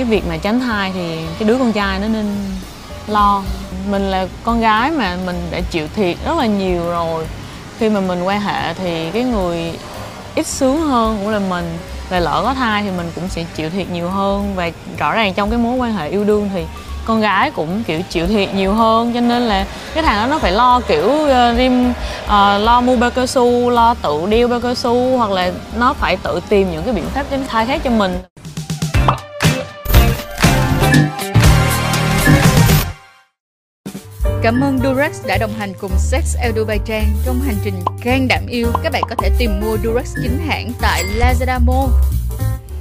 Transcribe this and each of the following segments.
cái việc mà tránh thai thì cái đứa con trai nó nên lo. Mình là con gái mà mình đã chịu thiệt rất là nhiều rồi. Khi mà mình quan hệ thì cái người ít sướng hơn cũng là mình. Và lỡ có thai thì mình cũng sẽ chịu thiệt nhiều hơn. Và rõ ràng trong cái mối quan hệ yêu đương thì con gái cũng kiểu chịu thiệt nhiều hơn. Cho nên là cái thằng đó nó phải lo kiểu uh, rim uh, lo mua bao cao su lo tự điêu bao cao su hoặc là nó phải tự tìm những cái biện pháp tránh thai khác cho mình. Cảm ơn Durex đã đồng hành cùng Sex El Dubai Trang trong hành trình gan đảm yêu. Các bạn có thể tìm mua Durex chính hãng tại Lazada Mall.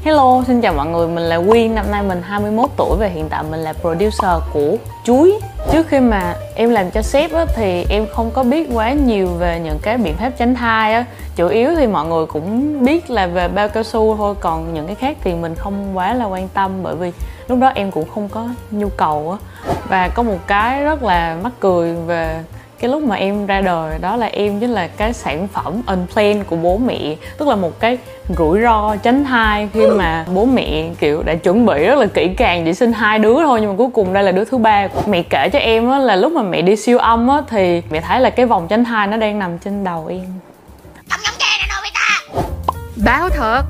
Hello, xin chào mọi người, mình là Quyên, năm nay mình 21 tuổi và hiện tại mình là producer của Chuối Trước khi mà em làm cho sếp á, thì em không có biết quá nhiều về những cái biện pháp tránh thai á Chủ yếu thì mọi người cũng biết là về bao cao su thôi, còn những cái khác thì mình không quá là quan tâm bởi vì lúc đó em cũng không có nhu cầu á. Và có một cái rất là mắc cười về cái lúc mà em ra đời đó là em chính là cái sản phẩm unplanned của bố mẹ. Tức là một cái rủi ro tránh thai khi mà bố mẹ kiểu đã chuẩn bị rất là kỹ càng để sinh hai đứa thôi. Nhưng mà cuối cùng đây là đứa thứ ba. Mẹ kể cho em á là lúc mà mẹ đi siêu âm á thì mẹ thấy là cái vòng tránh thai nó đang nằm trên đầu em. Báo thật.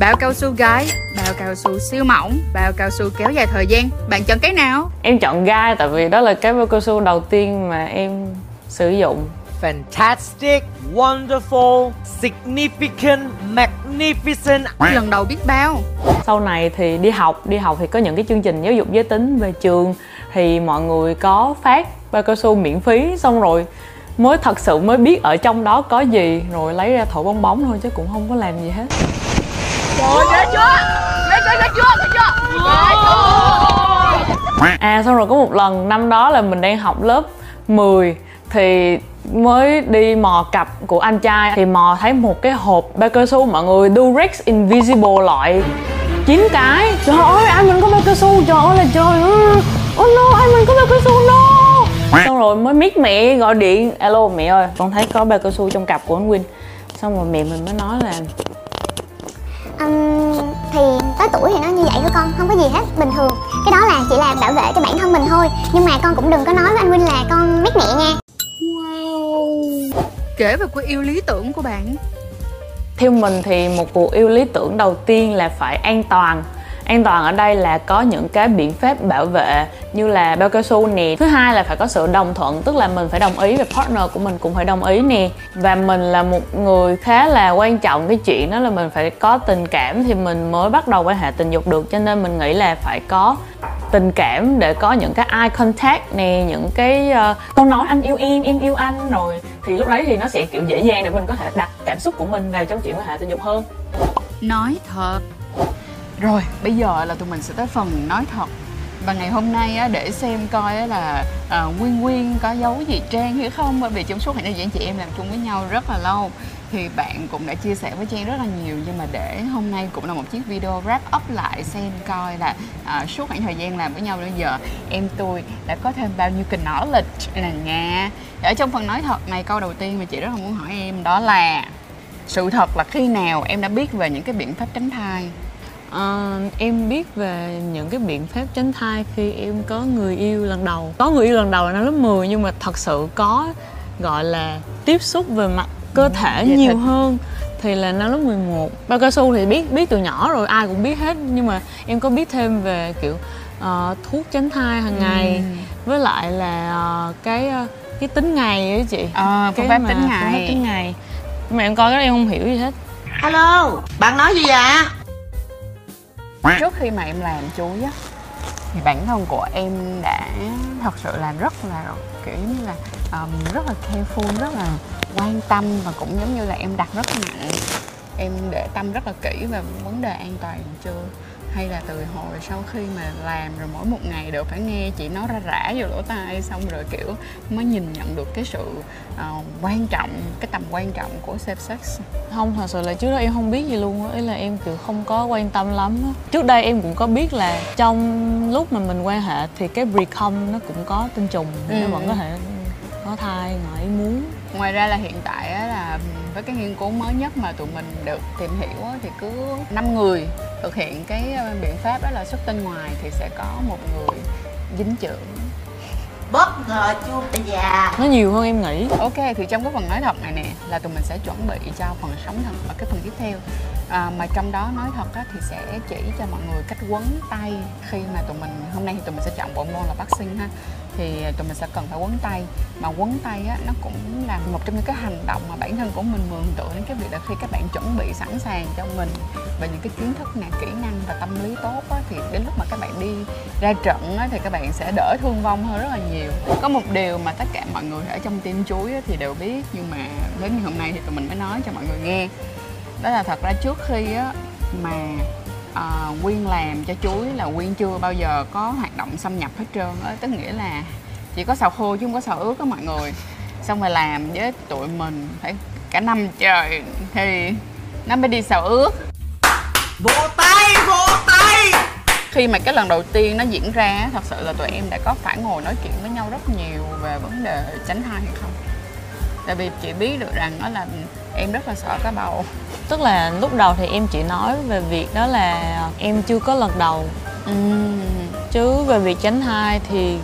Bao cao su gái, bao cao su siêu mỏng, bao cao su kéo dài thời gian. Bạn chọn cái nào? em chọn gai tại vì đó là cái bao cao su đầu tiên mà em sử dụng. Fantastic, wonderful, significant, magnificent. Lần đầu biết bao. Sau này thì đi học đi học thì có những cái chương trình giáo dục giới tính về trường. Thì mọi người có phát bao cao su miễn phí xong rồi mới thật sự mới biết ở trong đó có gì rồi lấy ra thổi bong bóng thôi chứ cũng không có làm gì hết à xong rồi có một lần năm đó là mình đang học lớp 10 thì mới đi mò cặp của anh trai. Thì mò thấy một cái hộp bao cao su mọi người Durex Invisible loại. Chín cái. Trời ơi anh mình có bao cao su? Trời ơi là trời ơi. Oh no anh mình có bao cao su? No. Xong rồi mới biết mẹ gọi điện. Alo mẹ ơi con thấy có bao cao su trong cặp của anh Win xong rồi mẹ mình mới nói là Ừm, thì tới tuổi thì nó như vậy thôi con không có gì hết bình thường. Cái đó là chỉ là bảo vệ cho bản thân mình thôi. Nhưng mà con cũng đừng có nói với anh huynh là con mét mẹ nha. Kể về cuộc yêu lý tưởng của bạn. Theo mình thì một cuộc yêu lý tưởng đầu tiên là phải an toàn an toàn ở đây là có những cái biện pháp bảo vệ như là bao cao su nè. Thứ hai là phải có sự đồng thuận tức là mình phải đồng ý và partner của mình cũng phải đồng ý nè. Và mình là một người khá là quan trọng cái chuyện đó là mình phải có tình cảm thì mình mới bắt đầu quan hệ tình dục được. Cho nên mình nghĩ là phải có tình cảm để có những cái eye contact nè những cái uh, câu nói anh yêu em em yêu anh rồi thì lúc đấy thì nó sẽ kiểu dễ dàng để mình có thể đặt cảm xúc của mình vào trong chuyện quan hệ tình dục hơn. Nói thật rồi, bây giờ là tụi mình sẽ tới phần nói thật. Và ngày hôm nay á, để xem coi á là ờ, à, Quyên Quyên có giấu gì Trang hay không Bởi vì trong suốt khoảng thời gian chị em làm chung với nhau rất là lâu. Thì bạn cũng đã chia sẻ với Trang rất là nhiều Nhưng mà để hôm nay cũng là một chiếc video wrap up lại xem coi là à, suốt khoảng thời gian làm với nhau bây giờ Em tôi đã có thêm bao nhiêu knowledge là nha Ở trong phần nói thật này câu đầu tiên mà chị rất là muốn hỏi em đó là sự thật là khi nào em đã biết về những cái biện pháp tránh thai? Ờ, em biết về những cái biện pháp tránh thai khi em có người yêu lần đầu. Có người yêu lần đầu là năm lớp 10 nhưng mà thật sự có gọi là tiếp xúc về mặt cơ thể về nhiều thịt. hơn thì là năm lớp 11 Bao cao su thì biết biết từ nhỏ rồi ai cũng biết hết. Nhưng mà em có biết thêm về kiểu ờ, thuốc tránh thai hàng ngày. Với lại là ờ, cái ờ, cái tính ngày ấy chị. Ờ, phương cái pháp mà tính phương pháp ngày. tính ngày. Mà em coi cái đó em không hiểu gì hết. Hello, bạn nói gì vậy? Trước khi mà em làm chuối á thì bản thân của em đã thật sự là rất là kiểu như là um, rất là careful rất là quan tâm và cũng giống như là em đặt rất nặng. Em để tâm rất là kỹ về vấn đề an toàn chưa? Hay là từ hồi sau khi mà làm rồi mỗi một ngày đều phải nghe chị nói ra rã vô lỗ tai xong rồi kiểu mới nhìn nhận được cái sự ờ, quan trọng cái tầm quan trọng của safe sex. Không thật sự là trước đó em không biết gì luôn á ý là em kiểu không có quan tâm lắm á. Trước đây em cũng có biết là trong lúc mà mình quan hệ thì cái precom nó cũng có tinh trùng Ừ. nó vẫn có thể có thai ngoài ý muốn. Ngoài ra là hiện tại á, là với cái nghiên cứu mới nhất mà tụi mình được tìm hiểu á, thì cứ 5 người thực hiện cái ờ, biện pháp đó là xuất tinh ngoài thì sẽ có một người dính chưởng. Bất ngờ chưa bà già? Nó nhiều hơn em nghĩ. Ok thì trong cái phần nói thật này nè là tụi mình sẽ chuẩn bị cho phần sống thật ở cái phần tiếp theo. À, mà trong đó nói thật á, thì sẽ chỉ cho mọi người cách quấn tay khi mà tụi mình hôm nay thì tụi mình sẽ chọn bộ môn là boxing ha. Thì tụi mình sẽ cần phải quấn tay. Mà quấn tay á nó cũng là một trong những cái hành động mà bản thân của mình mường tượng đến cái việc là khi các bạn chuẩn bị sẵn sàng cho mình và những cái kiến thức nè kỹ năng và tâm lý tốt á, thì đến lúc mà các bạn đi ra trận á, thì các bạn sẽ đỡ thương vong hơn rất là nhiều. Có một điều mà tất cả mọi người ở trong team chuối á, thì đều biết nhưng mà đến ngày hôm nay thì tụi mình mới nói cho mọi người nghe. Đó là thật ra trước khi á mà à, Quyên làm cho chuối là Quyên chưa bao giờ có hoạt động xâm nhập hết trơn á tức nghĩa là chỉ có xào khô chứ không có xào ướt á mọi người. Xong rồi làm với tụi mình phải cả năm trời thì nó mới đi xào ướt. Vỗ tay, vỗ tay. Khi mà cái lần đầu tiên nó diễn ra á, thật sự là tụi em đã có phải ngồi nói chuyện với nhau rất nhiều về vấn đề tránh thai hay không. Tại vì chị biết được rằng đó là em rất là sợ cái bầu. Tức là lúc đầu thì em chỉ nói về việc đó là em chưa có lần đầu. Ừm, chứ về việc tránh thai thì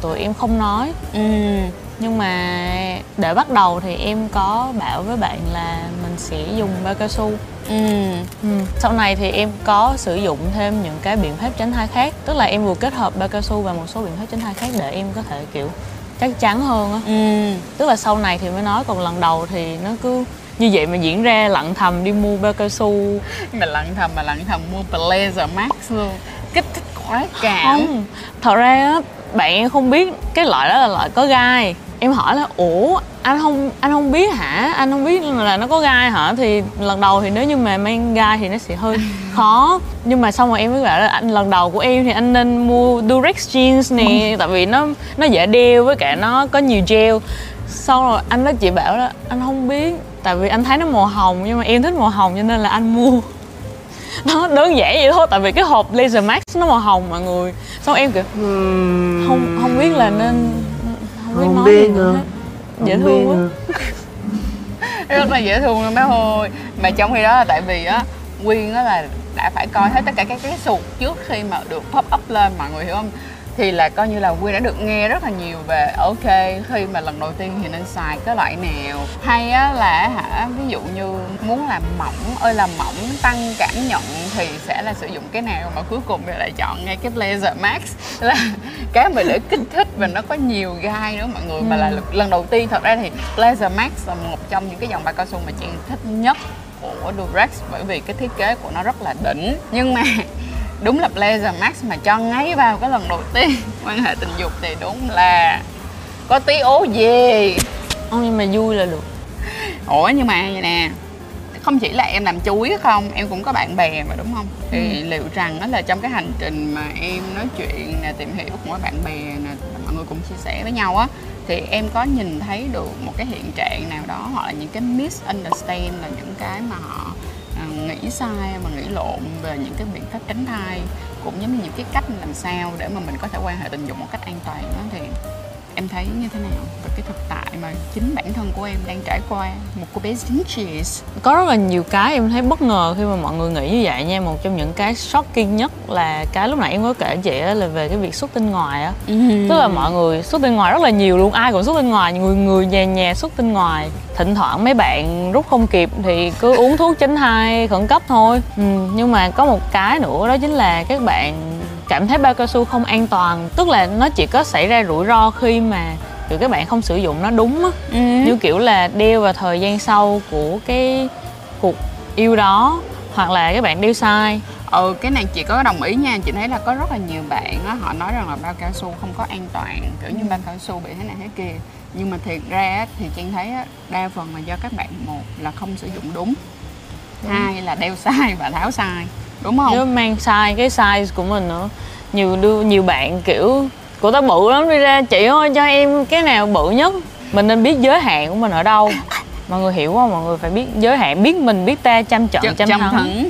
tụi em không nói. Ừm, nhưng mà để bắt đầu thì em có bảo với bạn là mình sẽ dùng bao cao su ừm. ừ. sau này thì em có sử dụng thêm những cái biện pháp tránh thai khác tức là em vừa kết hợp bao cao su và một số biện pháp tránh thai khác để em có thể kiểu chắc chắn hơn á Ừ. tức là sau này thì mới nói còn lần đầu thì nó cứ như vậy mà diễn ra lặng thầm đi mua bao cao su mà lặng thầm mà lặng thầm mua blazer max luôn kích thích khoái cảm không thật ra á bạn không biết cái loại đó là loại có gai em hỏi là ủa anh không anh không biết hả? Anh không biết là nó có gai hả? Thì lần đầu thì nếu như mà mang gai thì nó sẽ hơi khó. Nhưng mà xong rồi em mới bảo là anh lần đầu của em thì anh nên mua Durex jeans nè tại vì nó nó dễ đeo với cả nó có nhiều gel. Xong rồi anh đó chị bảo là anh không biết tại vì anh thấy nó màu hồng nhưng mà em thích màu hồng cho nên là anh mua. Nó đơn giản vậy thôi tại vì cái hộp laser max nó màu hồng mọi người. Xong em kiểu không không biết là nên không biết Không nữa dễ thương quá. rất là dễ thương luôn bé ơi mà trong khi đó là tại vì á quyên á là đã phải coi hết tất cả các cái sụt trước khi mà được pop up lên mọi người hiểu không thì là coi như là quyên đã được nghe rất là nhiều về ok khi mà lần đầu tiên thì nên xài cái loại nào. Hay á là hả ví dụ như muốn làm mỏng ơi là mỏng tăng cảm nhận thì sẽ là sử dụng cái nào? Mà cuối cùng thì lại chọn ngay cái blazer max. Là cái mà để kích thích và nó có nhiều gai nữa mọi người. Mà là lần đầu tiên thật ra thì blazer max là một trong những cái dòng bao cao su mà chị thích nhất của Durex bởi vì cái thiết kế của nó rất là đỉnh. Nhưng mà đúng là blazer max mà cho ngay vào cái lần đầu tiên quan hệ tình dục thì đúng là có tí ố gì không nhưng mà vui là được. Ủa nhưng mà vậy nè không chỉ là em làm chuối không em cũng có bạn bè mà đúng không? Thì liệu rằng đó là trong cái hành trình mà em nói chuyện nè tìm hiểu cùng với bạn bè nè mọi người cùng chia sẻ với nhau á thì em có nhìn thấy được một cái hiện trạng nào đó hoặc là những cái misunderstand là những cái mà họ nghĩ sai, mà nghĩ lộn về những cái biện pháp tránh thai, cũng giống như những cái cách làm sao để mà mình có thể quan hệ tình dục một cách an toàn đó thì em thấy như thế nào về cái thực tại mà chính bản thân của em đang trải qua một cô bé dính cheese có rất là nhiều cái em thấy bất ngờ khi mà mọi người nghĩ như vậy nha. Một trong những cái shocking nhất là cái lúc nãy em có kể chị á là về cái việc xuất tinh ngoài á. Tức là mọi người xuất tinh ngoài rất là nhiều luôn ai cũng xuất tinh ngoài người người nhà nhà xuất tinh ngoài. Thỉnh thoảng mấy bạn rút không kịp thì cứ uống thuốc tránh thai khẩn cấp thôi. Ừ, nhưng mà có một cái nữa đó chính là các bạn cảm thấy bao cao su không an toàn. Tức là nó chỉ có xảy ra rủi ro khi mà kiểu các bạn không sử dụng nó đúng á. Ừ. như kiểu là đeo vào thời gian sau của cái cuộc yêu đó hoặc là các bạn đeo sai. Ừ cái này chị có đồng ý nha. Chị thấy là có rất là nhiều bạn á họ nói rằng là bao cao su không có an toàn kiểu như bao cao su bị thế này thế kia. Nhưng mà thiệt ra thì chị thấy đa phần là do các bạn một là không sử dụng đúng, hai là đeo sai và tháo sai đúng không? Nếu mang sai cái size của mình nữa. Nhiều đưa nhiều bạn kiểu của tao bự lắm đi ra chị ơi cho em cái nào bự nhất. Mình nên biết giới hạn của mình ở đâu. Mọi người hiểu không? Mọi người phải biết giới hạn biết mình biết ta chăm trận Chăm- chăm chăm thắng. thắng.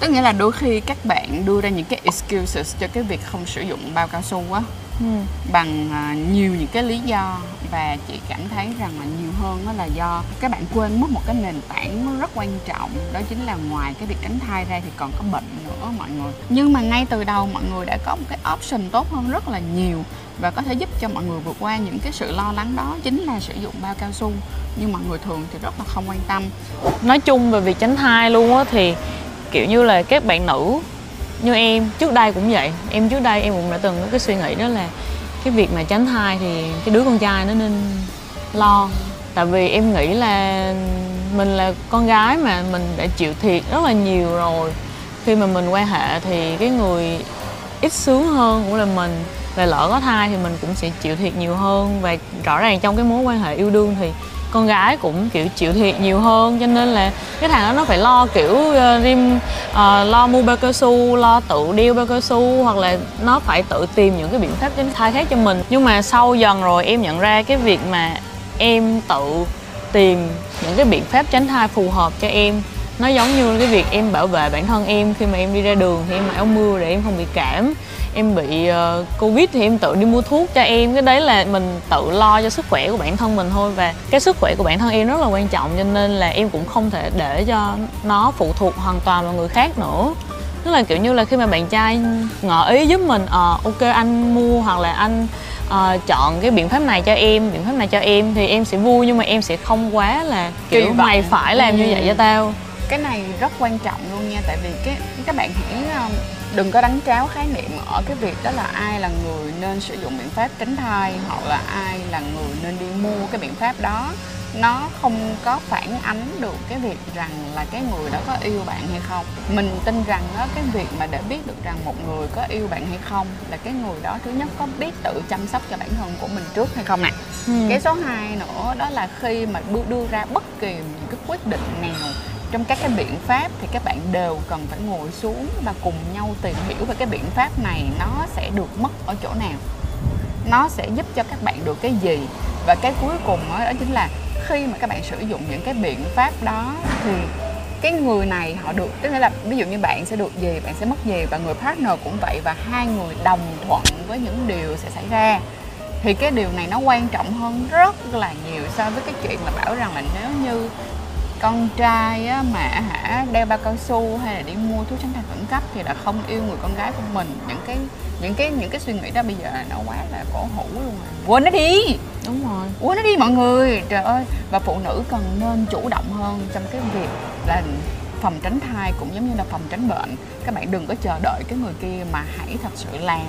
Tức nghĩa là đôi khi các bạn đưa ra những cái excuses cho cái việc không sử dụng bao cao su á Ừ. bằng à, nhiều những cái lý do và chị cảm thấy rằng là nhiều hơn đó là do các bạn quên mất một cái nền tảng rất quan trọng, đó chính là ngoài cái việc tránh thai ra thì còn có bệnh nữa mọi người nhưng mà ngay từ đầu mọi người đã có một cái option tốt hơn rất là nhiều và có thể giúp cho mọi người vượt qua những cái sự lo lắng đó chính là sử dụng bao cao su, nhưng mọi người thường thì rất là không quan tâm nói chung về việc tránh thai luôn á thì, kiểu như là, các bạn nữ như em, trước đây cũng vậy. Em trước đây em cũng đã từng có cái suy nghĩ đó là cái việc mà tránh thai thì cái đứa con trai nó nên lo. Tại vì em nghĩ là mình là con gái mà mình đã chịu thiệt rất là nhiều rồi. Khi mà mình quan hệ thì cái người ít sướng hơn cũng là mình và lỡ có thai thì mình cũng sẽ chịu thiệt nhiều hơn. Và rõ ràng trong cái mối quan hệ yêu đương thì con gái cũng kiểu chịu thiệt nhiều hơn cho nên là cái thằng đó nó phải lo kiểu uh, rim uh, lo mua bao cao su lo tự đeo bao cao su hoặc là nó phải tự tìm những cái biện pháp tránh thai khác cho mình. Nhưng mà sau dần rồi em nhận ra cái việc mà em tự tìm những cái biện pháp tránh thai phù hợp cho em nó giống như cái việc em bảo vệ bản thân em khi mà em đi ra đường thì em mặc áo mưa để em không bị cảm em bị uh, covid thì em tự đi mua thuốc cho em. Cái đấy là mình tự lo cho sức khỏe của bản thân mình thôi. Và cái sức khỏe của bản thân em rất là quan trọng cho nên là em cũng không thể để cho nó phụ thuộc hoàn toàn vào người khác nữa. Tức là kiểu như là khi mà bạn trai ngỏ ý giúp mình ờ uh, ok anh mua hoặc là anh uh, chọn cái biện pháp này cho em biện pháp này cho em thì em sẽ vui. Nhưng mà em sẽ không quá là kiểu mày phải làm như vậy cho tao. Cái này rất quan trọng luôn nha. Tại vì cái các bạn hãy um, đừng có đánh tráo khái niệm ở cái việc đó là ai là người nên sử dụng biện pháp tránh thai hoặc là ai là người nên đi mua cái biện pháp đó. Nó không có phản ánh được cái việc rằng là cái người đó có yêu bạn hay không. Mình tin rằng đó cái việc mà để biết được rằng một người có yêu bạn hay không là cái người đó thứ nhất có biết tự chăm sóc cho bản thân của mình trước hay không nè ừ. cái số 2 nữa đó là khi mà đưa đưa ra bất kỳ những cái quyết định nào trong các cái biện pháp thì các bạn đều cần phải ngồi xuống và cùng nhau tìm hiểu về cái biện pháp này nó sẽ được mất ở chỗ nào. Nó sẽ giúp cho các bạn được cái gì. Và cái cuối cùng đó, đó chính là khi mà các bạn sử dụng những cái biện pháp đó thì cái người này họ được tức là ví dụ như bạn sẽ được gì bạn sẽ mất gì và người partner cũng vậy và hai người đồng thuận với những điều sẽ xảy ra thì cái điều này nó quan trọng hơn rất là nhiều so với cái chuyện mà bảo rằng là nếu như con trai á, mà hả đeo bao cao su hay là đi mua thuốc tránh thai khẩn cấp thì là không yêu người con gái của mình. Những cái những cái những cái suy nghĩ đó bây giờ nó quá là cổ hủ luôn rồi quên nó đi. Đúng rồi. Quên nó đi mọi người. Trời ơi và phụ nữ cần nên chủ động hơn trong cái việc là phòng tránh thai cũng giống như là phòng tránh bệnh. Các bạn đừng có chờ đợi cái người kia mà hãy thật sự làm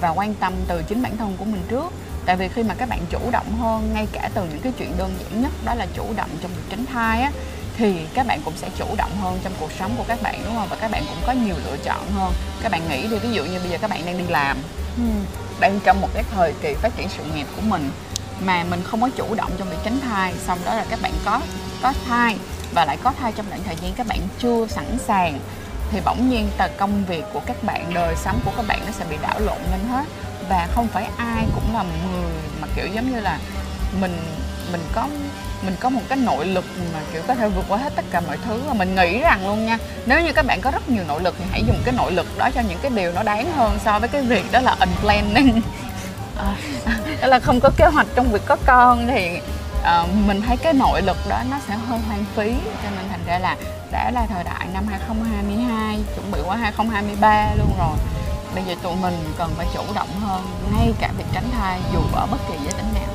và quan tâm từ chính bản thân của mình trước tại vì khi mà các bạn chủ động hơn ngay cả từ những cái chuyện đơn giản nhất đó là chủ động trong việc tránh thai á thì các bạn cũng sẽ chủ động hơn trong cuộc sống của các bạn đúng không? Và các bạn cũng có nhiều lựa chọn hơn. Các bạn nghĩ đi ví dụ như bây giờ các bạn đang đi làm. Đang trong một cái thời kỳ phát triển sự nghiệp của mình mà mình không có chủ động trong việc tránh thai xong đó là các bạn có có thai và lại có thai trong đoạn thời gian các bạn chưa sẵn sàng thì bỗng nhiên tờ công việc của các bạn đời sống của các bạn nó sẽ bị đảo lộn lên hết và không phải ai cũng là người mà kiểu giống như là mình mình có mình có một cái nội lực mà kiểu có thể vượt qua hết tất cả mọi thứ và mình nghĩ rằng luôn nha. Nếu như các bạn có rất nhiều nội lực thì hãy dùng cái nội lực đó cho những cái điều nó đáng hơn so với cái việc đó là unplanning. Ờ, đó là không có kế hoạch trong việc có con thì uh, mình thấy cái nội lực đó nó sẽ hơi hoang phí cho nên thành ra là đã là thời đại năm 2022 chuẩn bị qua 2023 luôn rồi bây giờ tụi mình cần phải chủ động hơn ngay cả việc tránh thai dù ở bất kỳ giới tính nào.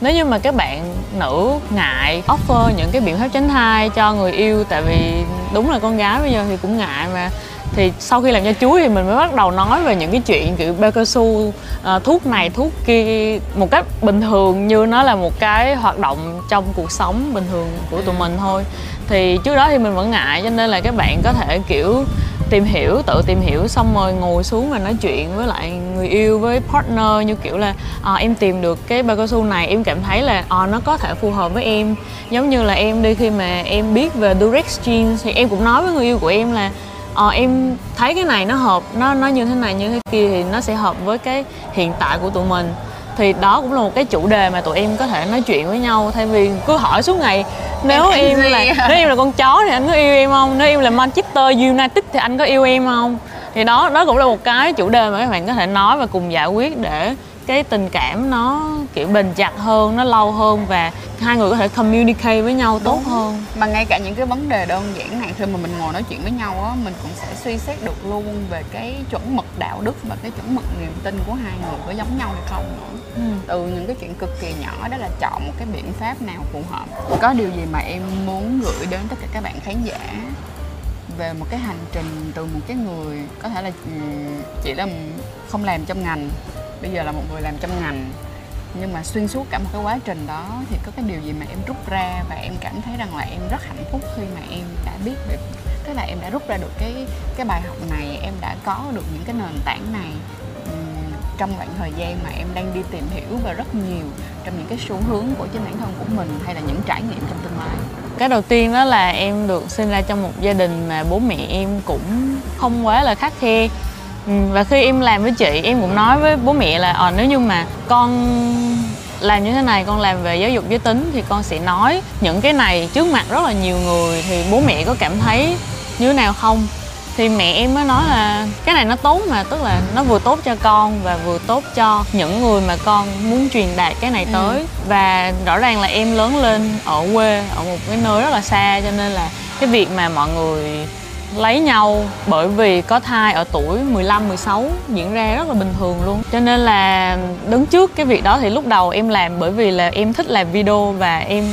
Nếu như mà các bạn nữ ngại offer những cái biện pháp tránh thai cho người yêu tại vì đúng là con gái bây giờ thì cũng ngại mà thì sau khi làm cho chuối thì mình mới bắt đầu nói về những cái chuyện kiểu bao cao su uh, thuốc này thuốc kia một cách bình thường như nó là một cái hoạt động trong cuộc sống bình thường của tụi mình thôi. Thì trước đó thì mình vẫn ngại cho nên là các bạn có thể kiểu tìm hiểu tự tìm hiểu xong rồi ngồi xuống và nói chuyện với lại người yêu với partner như kiểu là à, em tìm được cái bao cao su này em cảm thấy là à, nó có thể phù hợp với em. Giống như là em đi khi mà em biết về Durex jeans thì em cũng nói với người yêu của em là à, em thấy cái này nó hợp nó nó như thế này như thế kia thì nó sẽ hợp với cái hiện tại của tụi mình thì đó cũng là một cái chủ đề mà tụi em có thể nói chuyện với nhau thay vì cứ hỏi suốt ngày nếu Em là nếu em là con chó thì anh có yêu em không? Nếu em là Manchester United thì anh có yêu em không? Thì đó đó cũng là một cái chủ đề mà các bạn có thể nói và cùng giải quyết để cái tình cảm nó kiểu bền chặt hơn nó lâu hơn và hai người có thể communicate với nhau tốt Đúng. hơn mà ngay cả những cái vấn đề đơn giản này khi mà mình ngồi nói chuyện với nhau á mình cũng sẽ suy xét được luôn về cái chuẩn mực đạo đức và cái chuẩn mực niềm tin của hai người có giống nhau hay không nữa ừ. từ những cái chuyện cực kỳ nhỏ đó là chọn một cái biện pháp nào phù hợp có điều gì mà em muốn gửi đến tất cả các bạn khán giả về một cái hành trình từ một cái người có thể là ừm, chỉ là không làm trong ngành bây giờ là một người làm trong ngành, nhưng mà xuyên suốt cả một cái quá trình đó thì có cái điều gì mà em rút ra và em cảm thấy rằng là em rất hạnh phúc khi mà em đã biết được, tức là em đã rút ra được cái cái bài học này, em đã có được những cái nền tảng này trong khoảng thời gian mà em đang đi tìm hiểu và rất nhiều trong những cái xu hướng của chính bản thân của mình hay là những trải nghiệm trong tương lai. Cái đầu tiên đó là em được sinh ra trong một gia đình mà bố mẹ em cũng không quá là khắc khe. Ừ, và khi em làm với chị em cũng nói với bố mẹ là ờ nếu như mà con làm như thế này con làm về giáo dục giới tính thì con sẽ nói những cái này trước mặt rất là nhiều người. Thì bố mẹ có cảm thấy như thế nào không? Thì mẹ em mới nói là cái này nó tốt mà tức là nó vừa tốt cho con và vừa tốt cho những người mà con muốn truyền đạt cái này tới. Và rõ ràng là em lớn lên ở quê ở một cái nơi rất là xa cho nên là cái việc mà mọi người lấy nhau bởi vì có thai ở tuổi 15, 16 diễn ra rất là bình thường luôn. Cho nên là đứng trước cái việc đó thì lúc đầu em làm bởi vì là em thích làm video và em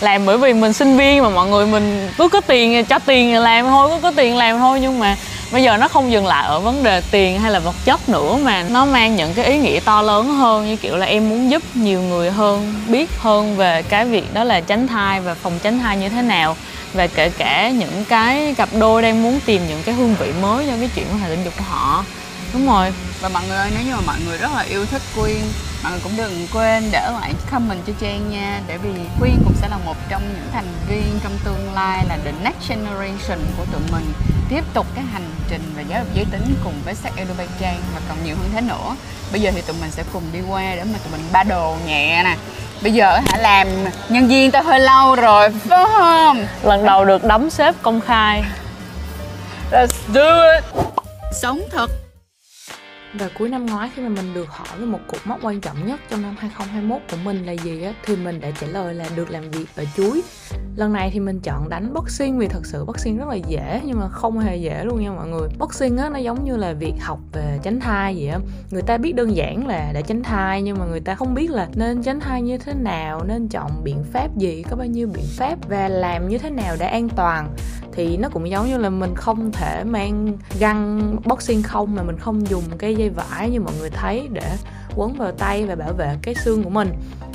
làm bởi vì mình sinh viên mà mọi người mình cứ có tiền cho tiền làm thôi, cứ có tiền làm thôi. Nhưng mà bây giờ nó không dừng lại ở vấn đề tiền hay là vật chất nữa mà nó mang những cái ý nghĩa to lớn hơn như kiểu là em muốn giúp nhiều người hơn biết hơn về cái việc đó là tránh thai và phòng tránh thai như thế nào và kể cả những cái cặp đôi đang muốn tìm những cái hương vị mới cho cái chuyện quan hệ tình dục của họ. Đúng rồi. Và mọi người ơi, nếu như mà mọi người rất là yêu thích Quyên, mọi người cũng đừng quên để lại comment cho Trang nha. Để vì Quyên cũng sẽ là một trong những thành viên trong tương lai là the next generation của tụi mình tiếp tục cái hành trình về giáo dục giới tính cùng với by Trang và còn nhiều hơn thế nữa. Bây giờ thì tụi mình sẽ cùng đi qua để mà tụi mình ba đồ nhẹ nè. Bây giờ hả làm nhân viên tao hơi lâu rồi phải không? Lần đầu được đóng sếp công khai. Let's do it. Sống thật và cuối năm ngoái khi mà mình được hỏi về một cột mốc quan trọng nhất trong năm 2021 của mình là gì á thì mình đã trả lời là được làm việc ở chuối. Lần này thì mình chọn đánh boxing vì thật sự boxing rất là dễ nhưng mà không hề dễ luôn nha mọi người. Boxing á nó giống như là việc học về tránh thai vậy á. Người ta biết đơn giản là để tránh thai nhưng mà người ta không biết là nên tránh thai như thế nào, nên chọn biện pháp gì, có bao nhiêu biện pháp và làm như thế nào để an toàn thì nó cũng giống như là mình không thể mang găng boxing không mà mình không dùng cái dây vải như mọi người thấy để quấn vào tay và bảo vệ cái xương của mình.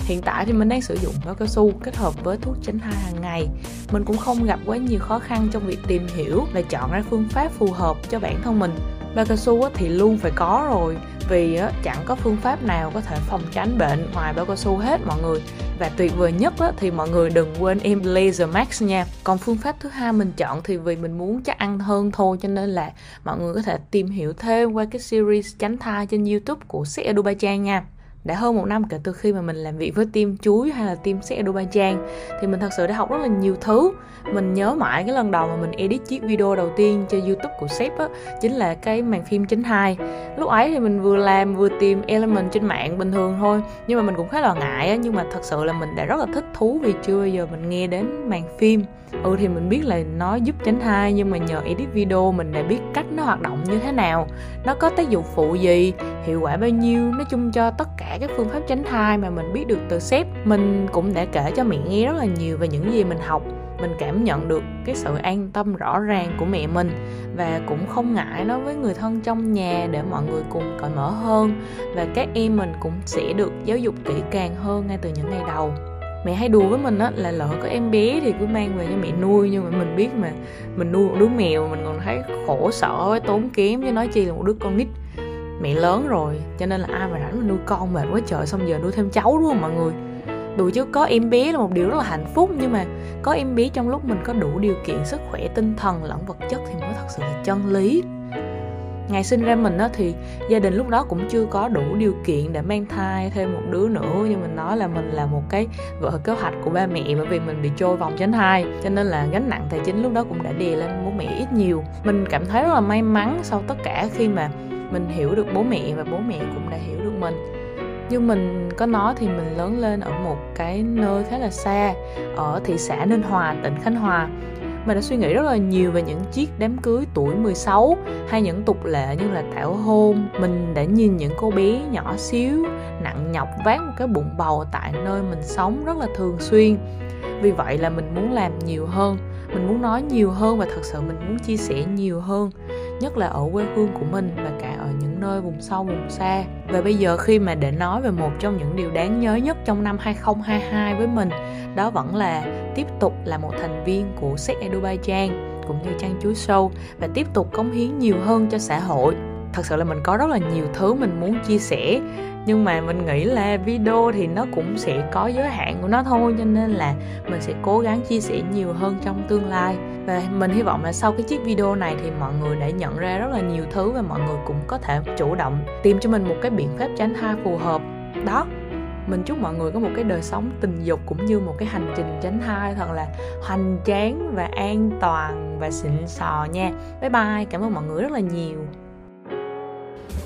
Hiện tại thì mình đang sử dụng bao cao su kết hợp với thuốc tránh thai hàng ngày. Mình cũng không gặp quá nhiều khó khăn trong việc tìm hiểu và chọn ra phương pháp phù hợp cho bản thân mình bao cao su thì luôn phải có rồi. Vì chẳng có phương pháp nào có thể phòng tránh bệnh ngoài bao cao su hết mọi người. Và tuyệt vời nhất á, thì mọi người đừng quên em Laser Max nha. Còn phương pháp thứ hai mình chọn thì vì mình muốn chắc ăn hơn thôi cho nên là mọi người có thể tìm hiểu thêm qua cái series tránh thai trên youtube của Sex Edu Ba Trang nha đã hơn một năm kể từ khi mà mình làm việc với team chuối hay là team xe Dubai Trang thì mình thật sự đã học rất là nhiều thứ. Mình nhớ mãi cái lần đầu mà mình edit chiếc video đầu tiên cho youtube của sếp á, chính là cái màn phim chính hai. Lúc ấy thì mình vừa làm vừa tìm element trên mạng bình thường thôi, nhưng mà mình cũng khá là ngại á, nhưng mà thật sự là mình đã rất là thích thú vì chưa bao giờ mình nghe đến màn phim. Ừ thì mình biết là nó giúp tránh thai nhưng mà nhờ edit video mình đã biết cách nó hoạt động như thế nào. Nó có tác dụng phụ gì, hiệu quả bao nhiêu, nói chung cho tất cả các phương pháp tránh thai mà mình biết được từ sếp. Mình cũng đã kể cho mẹ nghe rất là nhiều về những gì mình học. Mình cảm nhận được cái sự an tâm rõ ràng của mẹ mình và cũng không ngại nói với người thân trong nhà để mọi người cùng cởi mở hơn và các em mình cũng sẽ được giáo dục kỹ càng hơn ngay từ những ngày đầu. Mẹ hay đùa với mình á là lỡ có em bé thì cứ mang về cho mẹ nuôi. Nhưng mà mình biết mà mình nuôi một đứa mèo mình còn thấy khổ sở với tốn kém chứ nói chi là một đứa con nít mẹ lớn rồi, cho nên là ai mà rảnh mà nuôi con mệt quá trời, xong giờ nuôi thêm cháu đúng không mọi người? Đùa chứ có em bé là một điều rất là hạnh phúc, nhưng mà có em bé trong lúc mình có đủ điều kiện sức khỏe, tinh thần, lẫn vật chất thì mới thật sự là chân lý. Ngày sinh ra mình á thì gia đình lúc đó cũng chưa có đủ điều kiện để mang thai thêm một đứa nữa, nhưng mình nói là mình là một cái vợ kế hoạch của ba mẹ bởi vì mình bị trôi vòng tránh thai cho nên là gánh nặng tài chính lúc đó cũng đã đè lên bố mẹ ít nhiều. Mình cảm thấy rất là may mắn sau tất cả khi mà mình hiểu được bố mẹ và bố mẹ cũng đã hiểu được mình. Như mình có nói thì mình lớn lên ở một cái nơi khá là xa ở thị xã Ninh Hòa, tỉnh Khánh Hòa. Mình đã suy nghĩ rất là nhiều về những chiếc đám cưới tuổi 16 hay những tục lệ như là tảo hôn. Mình đã nhìn những cô bé nhỏ xíu nặng nhọc vác một cái bụng bầu tại nơi mình sống rất là thường xuyên. Vì vậy là mình muốn làm nhiều hơn mình muốn nói nhiều hơn và thật sự mình muốn chia sẻ nhiều hơn nhất là ở quê hương của mình và cả ở những nơi vùng sâu, vùng xa. Và bây giờ khi mà để nói về một trong những điều đáng nhớ nhất trong năm 2022 với mình, đó vẫn là tiếp tục là một thành viên của Sex Azerbaijan cũng như Trang Chuối Show và tiếp tục cống hiến nhiều hơn cho xã hội. Thật sự là mình có rất là nhiều thứ mình muốn chia sẻ nhưng mà mình nghĩ là video thì nó cũng sẽ có giới hạn của nó thôi, cho nên là mình sẽ cố gắng chia sẻ nhiều hơn trong tương lai. Và mình hy vọng là sau cái chiếc video này thì mọi người đã nhận ra rất là nhiều thứ và mọi người cũng có thể chủ động tìm cho mình một cái biện pháp tránh thai phù hợp. Đó, mình chúc mọi người có một cái đời sống tình dục cũng như một cái hành trình tránh thai thật là hoành tráng và an toàn và xịn sò nha. Bye bye, cảm ơn mọi người rất là nhiều.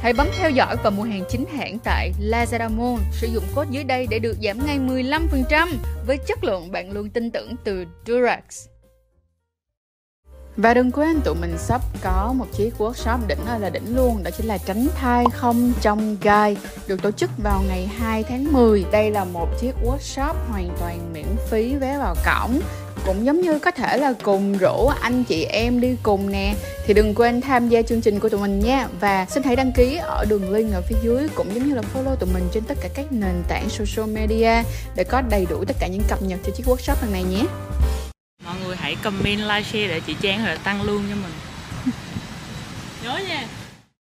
Hãy bấm theo dõi và mua hàng chính hãng tại Lazada Mall. Sử dụng code dưới đây để được giảm ngay 15% với chất lượng bạn luôn tin tưởng từ Durax. Và đừng quên, tụi mình sắp có một chiếc workshop đỉnh ơi là đỉnh luôn Đó chính là tránh thai không trong gai, Được tổ chức vào ngày 2 tháng 10 Đây là một chiếc workshop hoàn toàn miễn phí vé vào cổng cũng giống như có thể là cùng rủ anh chị em đi cùng nè. Thì đừng quên tham gia chương trình của tụi mình nha. Và xin hãy đăng ký ở đường link ở phía dưới cũng giống như là follow tụi mình trên tất cả các nền tảng social media để có đầy đủ tất cả những cập nhật cho chiếc workshop lần này nhé. Mọi người hãy comment like share để chị Trang là tăng lương cho mình. Nhớ nha